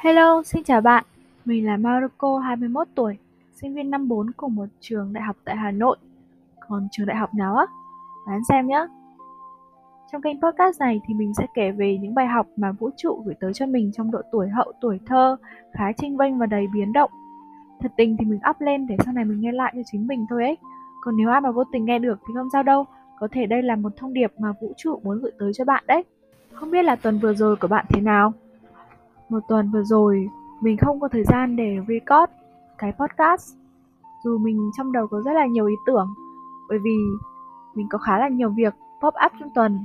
Hello, xin chào bạn. Mình là Marco, 21 tuổi, sinh viên năm 4 của một trường đại học tại Hà Nội. Còn trường đại học nào á? Đoán xem nhé. Trong kênh podcast này thì mình sẽ kể về những bài học mà vũ trụ gửi tới cho mình trong độ tuổi hậu tuổi thơ, khá trinh vênh và đầy biến động. Thật tình thì mình up lên để sau này mình nghe lại cho chính mình thôi ấy. Còn nếu ai mà vô tình nghe được thì không sao đâu, có thể đây là một thông điệp mà vũ trụ muốn gửi tới cho bạn đấy. Không biết là tuần vừa rồi của bạn thế nào? Một tuần vừa rồi, mình không có thời gian để record cái podcast. Dù mình trong đầu có rất là nhiều ý tưởng, bởi vì mình có khá là nhiều việc pop up trong tuần.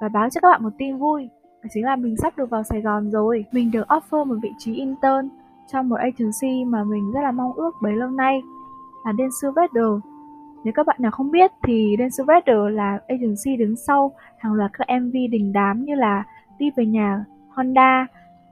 Và báo cho các bạn một tin vui, đó chính là mình sắp được vào Sài Gòn rồi. Mình được offer một vị trí intern trong một agency mà mình rất là mong ước bấy lâu nay là Dance Weather. Nếu các bạn nào không biết thì Dance Weather là agency đứng sau hàng loạt các MV đình đám như là Đi về nhà Honda,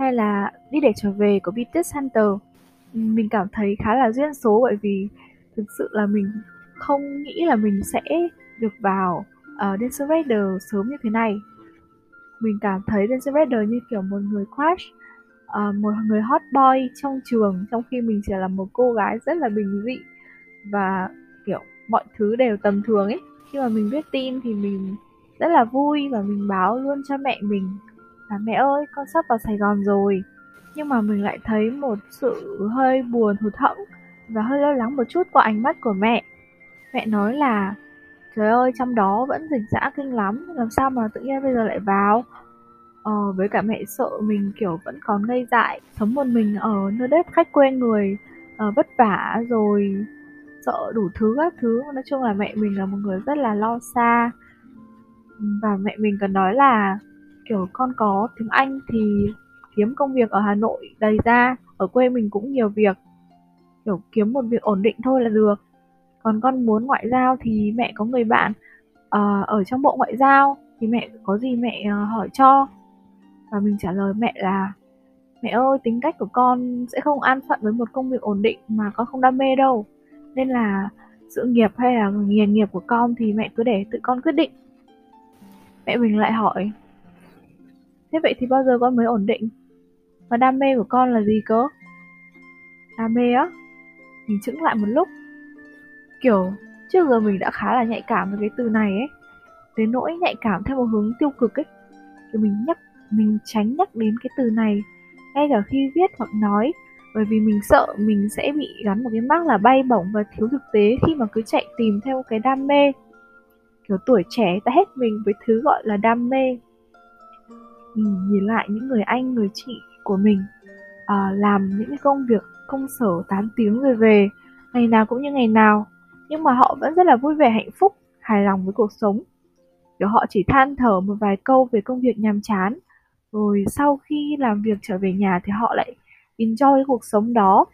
hay là đi để trở về của BTS Hunter? Mình cảm thấy khá là duyên số bởi vì thực sự là mình không nghĩ là mình sẽ được vào ờ, uh, Dance Rider sớm như thế này. Mình cảm thấy Dance Rider như kiểu một người crush uh, một người hot boy trong trường trong khi mình chỉ là một cô gái rất là bình dị và kiểu mọi thứ đều tầm thường ấy. Khi mà mình biết tin thì mình rất là vui và mình báo luôn cho mẹ mình là mẹ ơi con sắp vào Sài Gòn rồi. Nhưng mà mình lại thấy một sự hơi buồn hụt hẫng và hơi lo lắng một chút qua ánh mắt của mẹ. Mẹ nói là trời ơi trong đó vẫn dịch dã kinh lắm làm sao mà tự nhiên bây giờ lại vào? Ờ, với cả mẹ sợ mình kiểu vẫn còn ngây dại sống một mình ở nơi đất khách quê người uh, vất vả rồi sợ đủ thứ các thứ. Nói chung là mẹ mình là một người rất là lo xa. Và mẹ mình còn nói là kiểu con có tiếng Anh thì kiếm công việc ở Hà Nội đầy ra, ở quê mình cũng nhiều việc. Kiểu kiếm một việc ổn định thôi là được. Còn con muốn ngoại giao thì mẹ có người bạn uh, ở trong bộ ngoại giao thì mẹ có gì mẹ uh, hỏi cho. Và mình trả lời mẹ là Mẹ ơi, tính cách của con sẽ không an phận với một công việc ổn định mà con không đam mê đâu. Nên là sự nghiệp hay là nghề nghiệp của con thì mẹ cứ để tự con quyết định. Mẹ mình lại hỏi Thế vậy thì bao giờ con mới ổn định? Và đam mê của con là gì cơ? Đam mê á? Mình chững lại một lúc. Kiểu, trước giờ mình đã khá là nhạy cảm với cái từ này ấy. Đến nỗi nhạy cảm theo một hướng tiêu cực ấy. Kiểu mình nhắc, mình tránh nhắc đến cái từ này ngay cả khi viết hoặc nói bởi vì mình sợ mình sẽ bị gắn một cái mác là bay bổng và thiếu thực tế khi mà cứ chạy tìm theo cái đam mê kiểu tuổi trẻ ta hết mình với thứ gọi là đam mê nhìn lại những người anh người chị của mình à, làm những cái công việc công sở 8 tiếng rồi về ngày nào cũng như ngày nào. Nhưng mà họ vẫn rất là vui vẻ hạnh phúc hài lòng với cuộc sống. Kiểu họ chỉ than thở một vài câu về công việc nhàm chán rồi sau khi làm việc trở về nhà thì họ lại enjoy cái cuộc sống đó.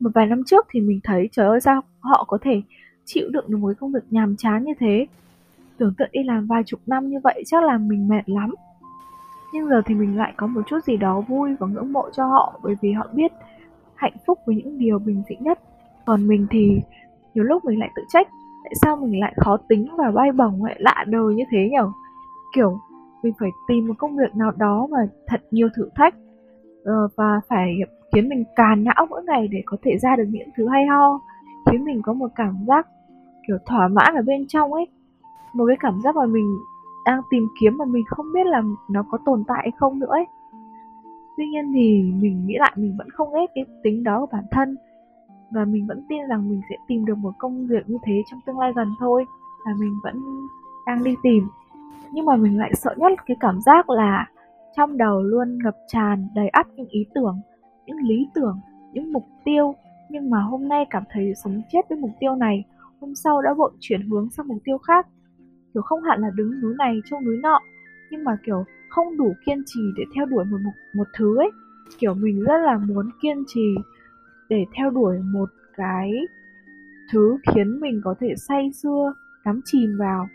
Một vài năm trước thì mình thấy trời ơi sao họ có thể chịu đựng được một cái công việc nhàm chán như thế? Tưởng tượng đi làm vài chục năm như vậy chắc là mình mệt lắm nhưng giờ thì mình lại có một chút gì đó vui và ngưỡng mộ cho họ, bởi vì họ biết hạnh phúc với những điều bình dị nhất. Còn mình thì nhiều lúc mình lại tự trách, tại sao mình lại khó tính và bay bổng lại lạ đời như thế nhở? Kiểu, mình phải tìm một công việc nào đó mà thật nhiều thử thách ờ, và phải khiến mình càn não mỗi ngày để có thể ra được những thứ hay ho. Khiến mình có một cảm giác, kiểu, thỏa mãn ở bên trong ấy. Một cái cảm giác mà mình đang tìm kiếm mà mình không biết là nó có tồn tại hay không nữa ấy. Tuy nhiên thì mình nghĩ lại mình vẫn không ghét cái tính đó của bản thân. Và mình vẫn tin rằng mình sẽ tìm được một công việc như thế trong tương lai gần thôi, và mình vẫn đang đi tìm. Nhưng mà mình lại sợ nhất cái cảm giác là trong đầu luôn ngập tràn đầy ắp những ý tưởng, những lý tưởng, những mục tiêu. Nhưng mà hôm nay cảm thấy sống chết với mục tiêu này, hôm sau đã vội chuyển hướng sang mục tiêu khác kiểu không hẳn là đứng núi này trông núi nọ nhưng mà kiểu không đủ kiên trì để theo đuổi một một, một thứ ấy. Kiểu mình rất là muốn kiên trì để theo đuổi một cái thứ khiến mình có thể say sưa đắm chìm vào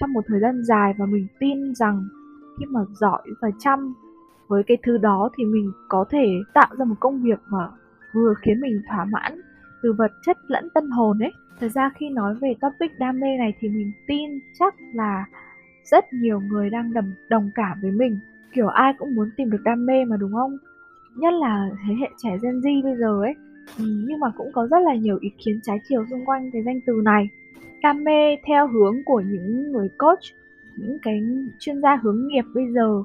trong một thời gian dài và mình tin rằng khi mà giỏi và chăm với cái thứ đó thì mình có thể tạo ra một công việc mà vừa khiến mình thỏa mãn từ vật chất lẫn tâm hồn ấy Thật ra khi nói về topic đam mê này thì mình tin chắc là rất nhiều người đang đồng, đồng cảm với mình. Kiểu ai cũng muốn tìm được đam mê mà đúng không? nhất là thế hệ trẻ Gen Z bây giờ ấy ừ, nhưng mà cũng có rất là nhiều ý kiến trái chiều xung quanh cái danh từ này đam mê theo hướng của những người coach những cái chuyên gia hướng nghiệp bây giờ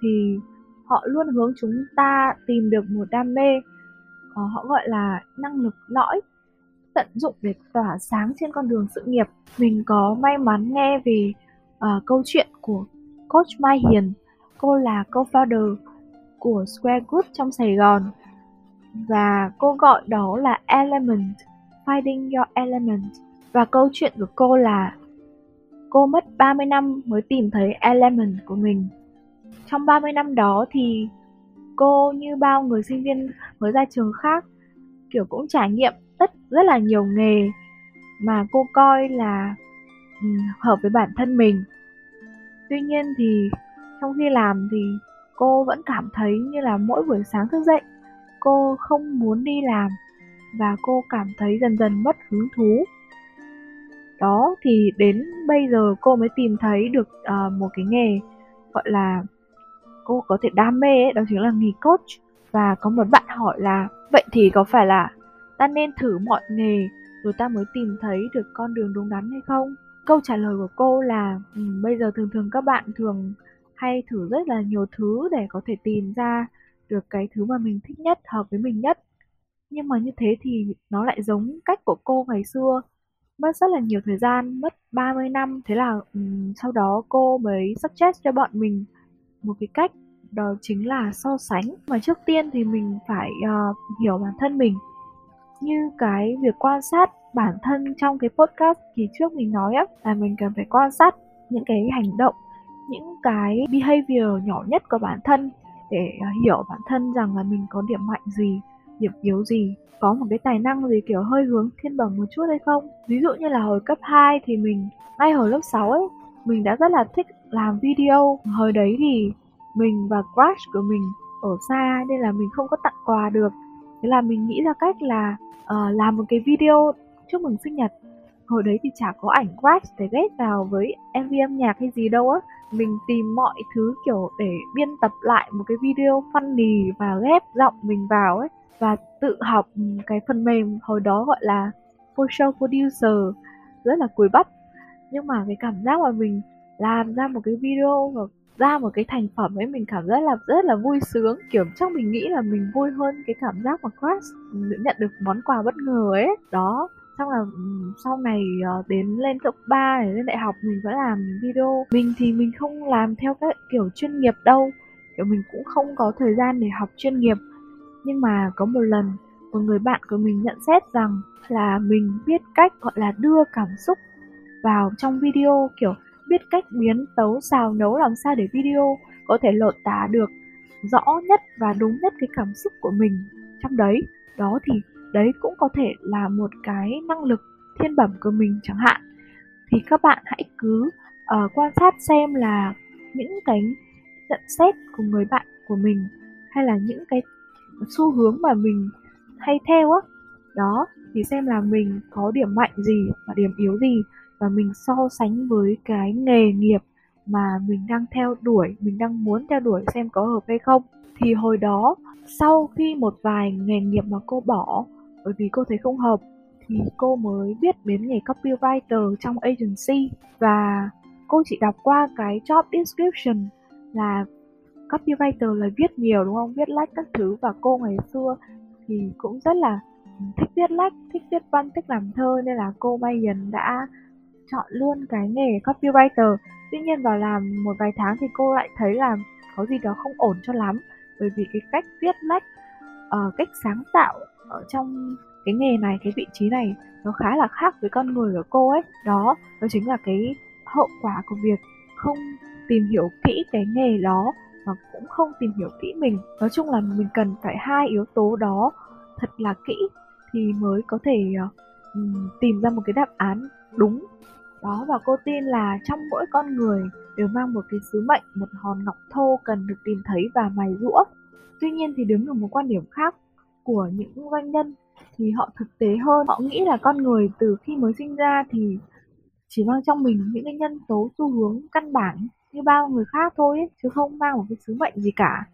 thì họ luôn hướng chúng ta tìm được một đam mê uh, họ gọi là năng lực lõi tận dụng để tỏa sáng trên con đường sự nghiệp. Mình có may mắn nghe về uh, câu chuyện của coach Mai Hiền. Cô là co-founder của Square Group trong Sài Gòn và cô gọi đó là Element Finding Your Element. Và câu chuyện của cô là cô mất 30 năm mới tìm thấy Element của mình. Trong 30 năm đó thì cô như bao người sinh viên mới ra trường khác. Kiểu cũng trải nghiệm rất rất là nhiều nghề mà cô coi là um, hợp với bản thân mình. Tuy nhiên thì trong khi làm thì cô vẫn cảm thấy như là mỗi buổi sáng thức dậy cô không muốn đi làm và cô cảm thấy dần dần mất hứng thú. Đó thì đến bây giờ cô mới tìm thấy được uh, một cái nghề gọi là cô có thể đam mê ấy, đó chính là nghề coach. Và có một bạn hỏi là vậy thì có phải là ta nên thử mọi nghề rồi ta mới tìm thấy được con đường đúng đắn hay không? Câu trả lời của cô là ừ, bây giờ thường thường các bạn thường hay thử rất là nhiều thứ để có thể tìm ra được cái thứ mà mình thích nhất hợp với mình nhất. Nhưng mà như thế thì nó lại giống cách của cô ngày xưa mất rất là nhiều thời gian mất 30 năm. Thế là um, sau đó cô mới suggest cho bọn mình một cái cách đó chính là so sánh. Mà trước tiên thì mình phải uh, hiểu bản thân mình. Như cái việc quan sát bản thân trong cái podcast kỳ trước mình nói á là mình cần phải quan sát những cái hành động những cái behavior nhỏ nhất của bản thân để uh, hiểu bản thân rằng là mình có điểm mạnh gì điểm yếu gì có một cái tài năng gì kiểu hơi hướng thiên bẩm một chút hay không. Ví dụ như là hồi cấp 2 thì mình ngay hồi lớp 6 ấy mình đã rất là thích làm video. Hồi đấy thì mình và crush của mình ở xa nên là mình không có tặng quà được. Thế là mình nghĩ ra cách là uh, làm một cái video chúc mừng sinh nhật. Hồi đấy thì chả có ảnh crush để ghép vào với mv âm nhạc hay gì đâu á. Mình tìm mọi thứ kiểu để biên tập lại một cái video funny và ghép giọng mình vào ấy và tự học cái phần mềm hồi đó gọi là Photoshop Producer rất là cùi bắp. Nhưng mà cái cảm giác mà mình làm ra một cái video và ra một cái thành phẩm ấy, mình cảm giác là rất là vui sướng. Kiểu trong mình nghĩ là mình vui hơn cái cảm giác mà crush ừ, nhận được món quà bất ngờ ấy. Đó, xong là ừ, sau này ờ, đến lên cấp 3 để lên đại học mình vẫn làm video. Mình thì mình không làm theo các kiểu chuyên nghiệp đâu. Kiểu, mình cũng không có thời gian để học chuyên nghiệp. Nhưng mà có một lần, một người bạn của mình nhận xét rằng là mình biết cách, gọi là, đưa cảm xúc vào trong video, kiểu biết cách biến tấu xào nấu làm sao để video có thể lột tả được rõ nhất và đúng nhất cái cảm xúc của mình trong đấy. Đó thì đấy cũng có thể là một cái năng lực thiên bẩm của mình chẳng hạn. Thì các bạn hãy cứ uh, quan sát xem là những cái nhận xét của người bạn của mình hay là những cái xu hướng mà mình hay theo á đó thì xem là mình có điểm mạnh gì và điểm yếu gì và mình so sánh với cái nghề nghiệp mà mình đang theo đuổi, mình đang muốn theo đuổi xem có hợp hay không. Thì hồi đó, sau khi một vài nghề nghiệp mà cô bỏ bởi vì cô thấy không hợp, thì cô mới biết đến nghề copywriter trong agency. Và cô chỉ đọc qua cái job description là copywriter là viết nhiều, đúng không? Viết lách các thứ và cô ngày xưa thì cũng rất là thích viết lách, thích viết văn, thích làm thơ nên là cô May dần đã chọn luôn cái nghề copywriter. Tuy nhiên vào làm một vài tháng thì cô lại thấy là có gì đó không ổn cho lắm. Bởi vì cái cách viết lách uh, cách sáng tạo ở trong cái nghề này cái vị trí này nó khá là khác với con người của cô ấy. Đó đó chính là cái hậu quả của việc không tìm hiểu kỹ cái nghề đó và cũng không tìm hiểu kỹ mình. Nói chung là mình cần phải hai yếu tố đó thật là kỹ thì mới có thể uh, tìm ra một cái đáp án đúng đó và cô tin là trong mỗi con người đều mang một cái sứ mệnh một hòn ngọc thô cần được tìm thấy và mài rũa. Tuy nhiên thì đứng ở một quan điểm khác của những doanh nhân thì họ thực tế hơn. Họ nghĩ là con người từ khi mới sinh ra thì chỉ mang trong mình những cái nhân tố xu hướng căn bản như bao người khác thôi ấy, chứ không mang một cái sứ mệnh gì cả.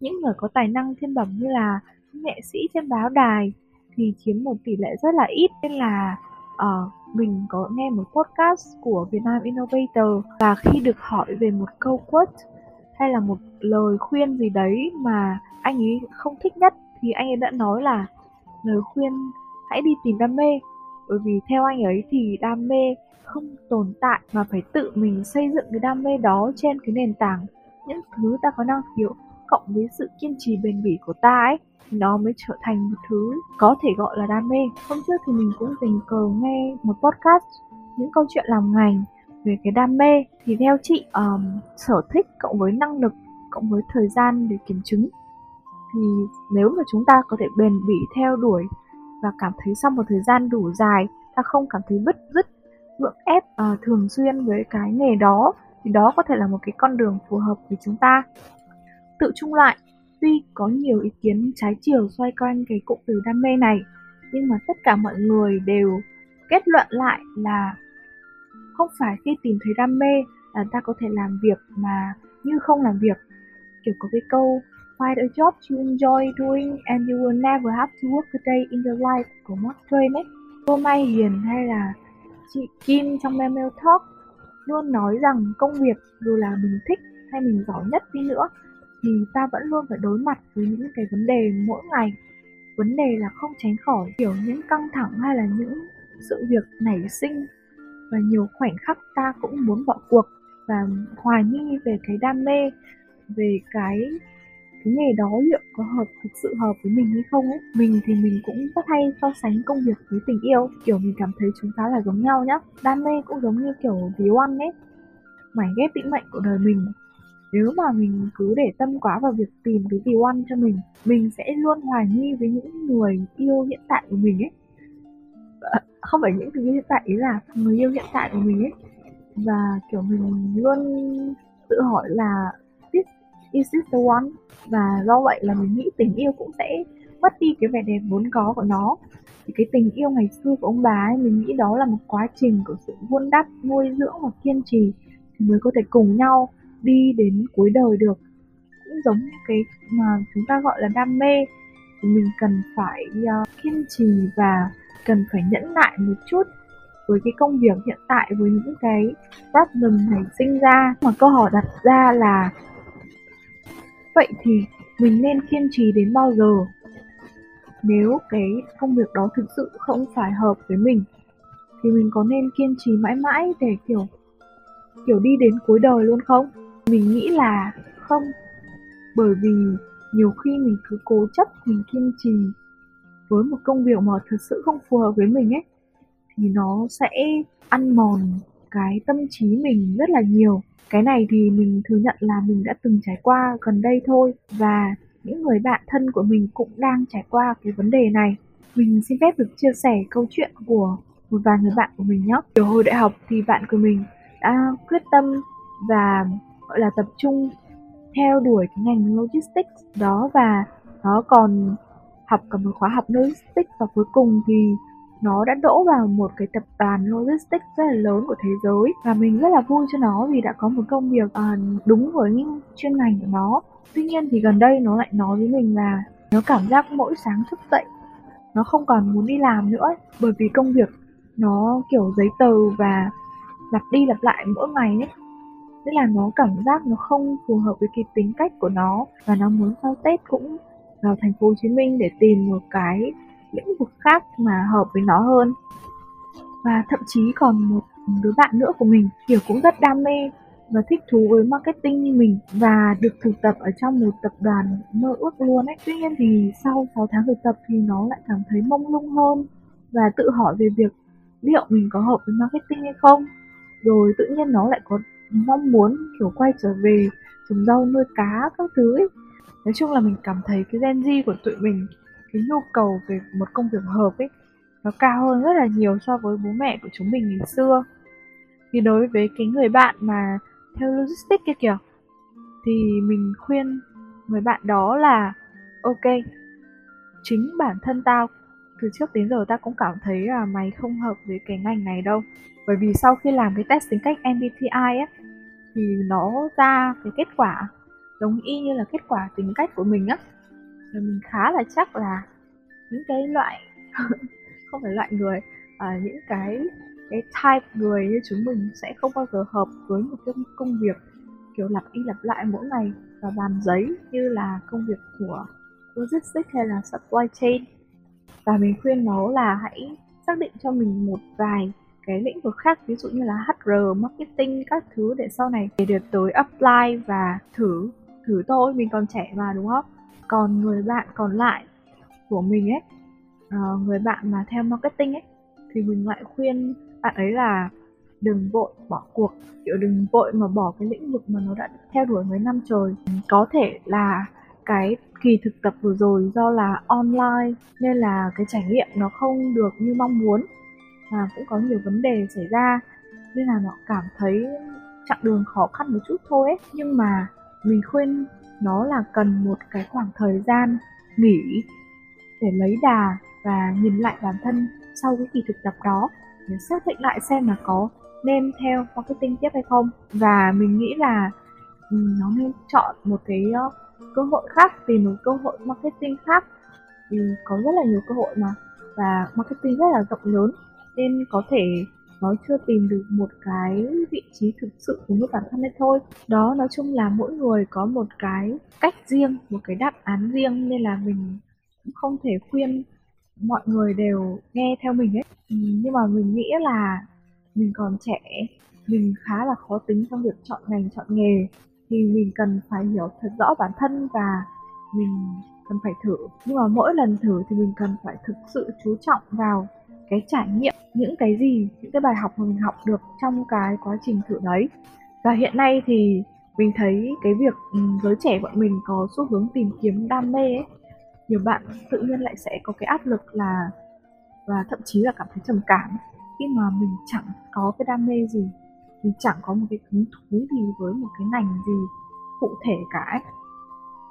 Những người có tài năng thiên bẩm như là nghệ sĩ trên báo đài thì chiếm một tỷ lệ rất là ít nên là uh, mình có nghe một podcast của Việt Nam Innovator và khi được hỏi về một câu quote hay là một lời khuyên gì đấy mà anh ấy không thích nhất thì anh ấy đã nói là lời khuyên hãy đi tìm đam mê. Bởi vì theo anh ấy thì đam mê không tồn tại mà phải tự mình xây dựng cái đam mê đó trên cái nền tảng những thứ ta có năng khiếu cộng với sự kiên trì bền bỉ của ta ấy nó mới trở thành một thứ có thể gọi là đam mê. Hôm trước thì mình cũng tình cờ nghe một podcast những câu chuyện làm ngành về cái đam mê. Thì theo chị um, sở thích cộng với năng lực cộng với thời gian để kiểm chứng. Thì nếu mà chúng ta có thể bền bỉ theo đuổi và cảm thấy sau một thời gian đủ dài ta không cảm thấy bứt rứt gượng ép uh, thường xuyên với cái nghề đó thì đó có thể là một cái con đường phù hợp với chúng ta tự trung loại. tuy có nhiều ý kiến trái chiều xoay quanh cái cụm từ đam mê này, nhưng mà tất cả mọi người đều kết luận lại là không phải khi tìm thấy đam mê là ta có thể làm việc mà như không làm việc kiểu có cái câu, Find a job you enjoy doing and you will never have to work a day in your life của Mark Twain ấy. Cô Mai Hiền hay là chị Kim trong Memo Talk luôn nói rằng công việc dù là mình thích hay mình giỏi nhất đi nữa thì ta vẫn luôn phải đối mặt với những cái vấn đề mỗi ngày. Vấn đề là không tránh khỏi, kiểu, những căng thẳng hay là những sự việc nảy sinh. Và nhiều khoảnh khắc ta cũng muốn bỏ cuộc. Và hoài nghi về cái đam mê, về cái cái nghề đó liệu có hợp, thực sự hợp với mình hay không ấy. Mình thì mình cũng rất hay so sánh công việc với tình yêu. Kiểu, mình cảm thấy chúng ta là giống nhau nhá. Đam mê cũng giống như kiểu ví oan ấy. Mảnh ghép định mệnh của đời mình nếu mà mình cứ để tâm quá vào việc tìm cái gì one cho mình mình sẽ luôn hoài nghi với những người yêu hiện tại của mình ấy. Ờ, không phải những người hiện tại, ý là người yêu hiện tại của mình ấy. Và kiểu mình luôn tự hỏi là, this, is this the one? Và do vậy là mình nghĩ tình yêu cũng sẽ mất đi cái vẻ đẹp vốn có của nó. Thì cái tình yêu ngày xưa của ông bà ấy, mình nghĩ đó là một quá trình của sự vun đắp, nuôi dưỡng và kiên trì thì mới có thể cùng nhau đi đến cuối đời được. Cũng giống như cái mà chúng ta gọi là đam mê. Thì mình cần phải uh, kiên trì và cần phải nhẫn nại một chút với cái công việc hiện tại với những cái problem này sinh ra. Mà câu hỏi đặt ra là vậy thì mình nên kiên trì đến bao giờ? Nếu cái công việc đó thực sự không phải hợp với mình thì mình có nên kiên trì mãi mãi để kiểu kiểu đi đến cuối đời luôn không? Mình nghĩ là không, bởi vì nhiều khi mình cứ cố chấp, mình kiên trì với một công việc mà thực sự không phù hợp với mình ấy, thì nó sẽ ăn mòn cái tâm trí mình rất là nhiều. Cái này thì mình thừa nhận là mình đã từng trải qua gần đây thôi, và những người bạn thân của mình cũng đang trải qua cái vấn đề này. Mình xin phép được chia sẻ câu chuyện của một vài người bạn của mình nhé. Từ hồi đại học thì bạn của mình đã quyết tâm và gọi là tập trung theo đuổi cái ngành logistics đó và nó còn học cả một khóa học logistics và cuối cùng thì nó đã đỗ vào một cái tập đoàn logistics rất là lớn của thế giới. Và mình rất là vui cho nó vì đã có một công việc uh, đúng với những chuyên ngành của nó. Tuy nhiên thì gần đây nó lại nói với mình là nó cảm giác mỗi sáng thức dậy nó không còn muốn đi làm nữa bởi vì công việc nó kiểu giấy tờ và lặp đi lặp lại mỗi ngày ấy tức là nó cảm giác nó không phù hợp với cái tính cách của nó và nó muốn sau Tết cũng vào thành phố Hồ Chí Minh để tìm một cái lĩnh vực khác mà hợp với nó hơn. Và thậm chí còn một đứa bạn nữa của mình, kiểu, cũng rất đam mê và thích thú với marketing như mình và được thực tập ở trong một tập đoàn mơ ước luôn ấy. Tuy nhiên thì sau 6 tháng thực tập thì nó lại cảm thấy mông lung hơn và tự hỏi về việc liệu mình có hợp với marketing hay không. Rồi tự nhiên nó lại có mong muốn, kiểu, quay trở về trồng rau, nuôi cá các thứ ấy. Nói chung là mình cảm thấy cái Gen Z của tụi mình, cái nhu cầu về một công việc hợp ấy, nó cao hơn rất là nhiều so với bố mẹ của chúng mình ngày xưa thì đối với cái người bạn mà theo logistics kia kìa, thì mình khuyên người bạn đó là, ok, chính bản thân tao, từ trước đến giờ tao cũng cảm thấy là mày không hợp với cái ngành này đâu bởi vì sau khi làm cái test tính cách MBTI á thì nó ra cái kết quả giống y như là kết quả tính cách của mình á. Và mình khá là chắc là những cái loại không phải loại người à, những cái cái type người như chúng mình sẽ không bao giờ hợp với một cái công việc kiểu lặp đi lặp lại mỗi ngày và làm giấy như là công việc của logistics hay là supply chain. Và mình khuyên nó là hãy xác định cho mình một vài cái lĩnh vực khác ví dụ như là HR, marketing các thứ để sau này để được tới apply và thử thử thôi mình còn trẻ mà đúng không? Còn người bạn còn lại của mình ấy uh, người bạn mà theo marketing ấy thì mình lại khuyên bạn ấy là đừng vội bỏ cuộc. Kiểu đừng vội mà bỏ cái lĩnh vực mà nó đã theo đuổi mấy năm trời. Có thể là cái kỳ thực tập vừa rồi do là online nên là cái trải nghiệm nó không được như mong muốn và cũng có nhiều vấn đề xảy ra, nên là nó cảm thấy chặng đường khó khăn một chút thôi ấy. Nhưng mà mình khuyên nó là cần một cái khoảng thời gian nghỉ để lấy đà và nhìn lại bản thân sau cái kỳ thực tập đó. Để xác định lại xem là có nên theo marketing tiếp hay không. Và mình nghĩ là ừ, nó nên chọn một cái ờ, cơ hội khác, tìm một cơ hội marketing khác. Vì có rất là nhiều cơ hội mà, và marketing rất là rộng lớn nên có thể nó chưa tìm được một cái vị trí thực sự của với bản thân đấy thôi. Đó, nói chung là mỗi người có một cái cách riêng, một cái đáp án riêng, nên là mình cũng không thể khuyên mọi người đều nghe theo mình ấy. Ừ, nhưng mà mình nghĩ là mình còn trẻ, mình khá là khó tính trong việc chọn ngành, chọn nghề, thì mình cần phải hiểu thật rõ bản thân và mình cần phải thử. Nhưng mà mỗi lần thử thì mình cần phải thực sự chú trọng vào cái trải nghiệm, những cái gì, những cái bài học mà mình học được trong cái quá trình thử đấy. Và hiện nay thì mình thấy cái việc ừ, giới trẻ bọn mình có xu hướng tìm kiếm đam mê ấy, nhiều bạn tự nhiên lại sẽ có cái áp lực là, và thậm chí là cảm thấy trầm cảm khi mà mình chẳng có cái đam mê gì, mình chẳng có một cái hứng thú gì với một cái ngành gì cụ thể cả ấy.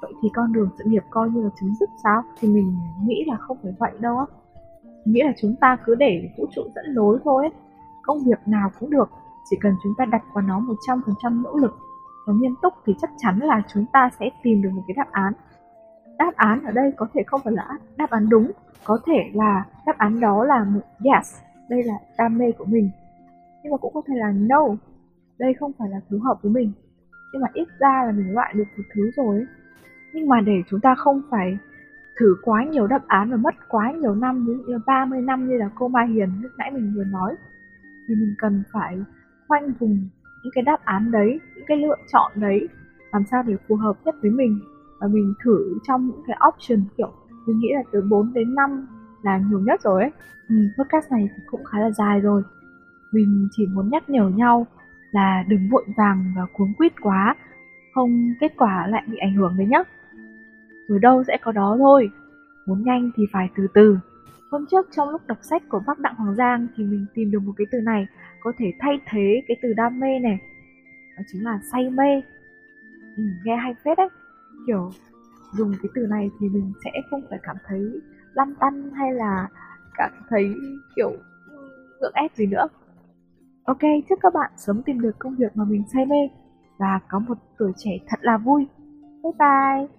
vậy thì con đường sự nghiệp coi như là chấm dứt sao? Thì mình nghĩ là không phải vậy đâu á nghĩa là chúng ta cứ để vũ trụ dẫn lối thôi ấy. công việc nào cũng được, chỉ cần chúng ta đặt vào nó 100% nỗ lực và nghiêm túc thì chắc chắn là chúng ta sẽ tìm được một cái đáp án. Đáp án ở đây có thể không phải là đáp án đúng, có thể là đáp án đó là một yes, đây là đam mê của mình. Nhưng mà cũng có thể là no, đây không phải là thứ hợp với mình. Nhưng mà ít ra là mình loại được một thứ rồi nhưng mà để chúng ta không phải thử quá nhiều đáp án và mất quá nhiều năm ví dụ như 30 năm như là cô Mai Hiền lúc nãy mình vừa nói. Thì mình cần phải khoanh vùng những cái đáp án đấy những cái lựa chọn đấy làm sao để phù hợp nhất với mình. Và mình thử trong những cái option kiểu mình nghĩ là từ 4 đến 5 là nhiều nhất rồi ấy. Ừ, podcast này thì cũng khá là dài rồi. Mình chỉ muốn nhắc nhở nhau là đừng vội vàng và cuốn quýt quá không kết quả lại bị ảnh hưởng đấy nhá ở đâu sẽ có đó thôi. Muốn nhanh thì phải từ từ. Hôm trước trong lúc đọc sách của bác đặng hoàng giang thì mình tìm được một cái từ này có thể thay thế cái từ đam mê này. Đó chính là say mê. Ừ, nghe hay phết đấy. Kiểu dùng cái từ này thì mình sẽ không phải cảm thấy lăn tăn hay là cảm thấy kiểu gượng ép gì nữa. Ok chúc các bạn sớm tìm được công việc mà mình say mê và có một tuổi trẻ thật là vui. Bye bye.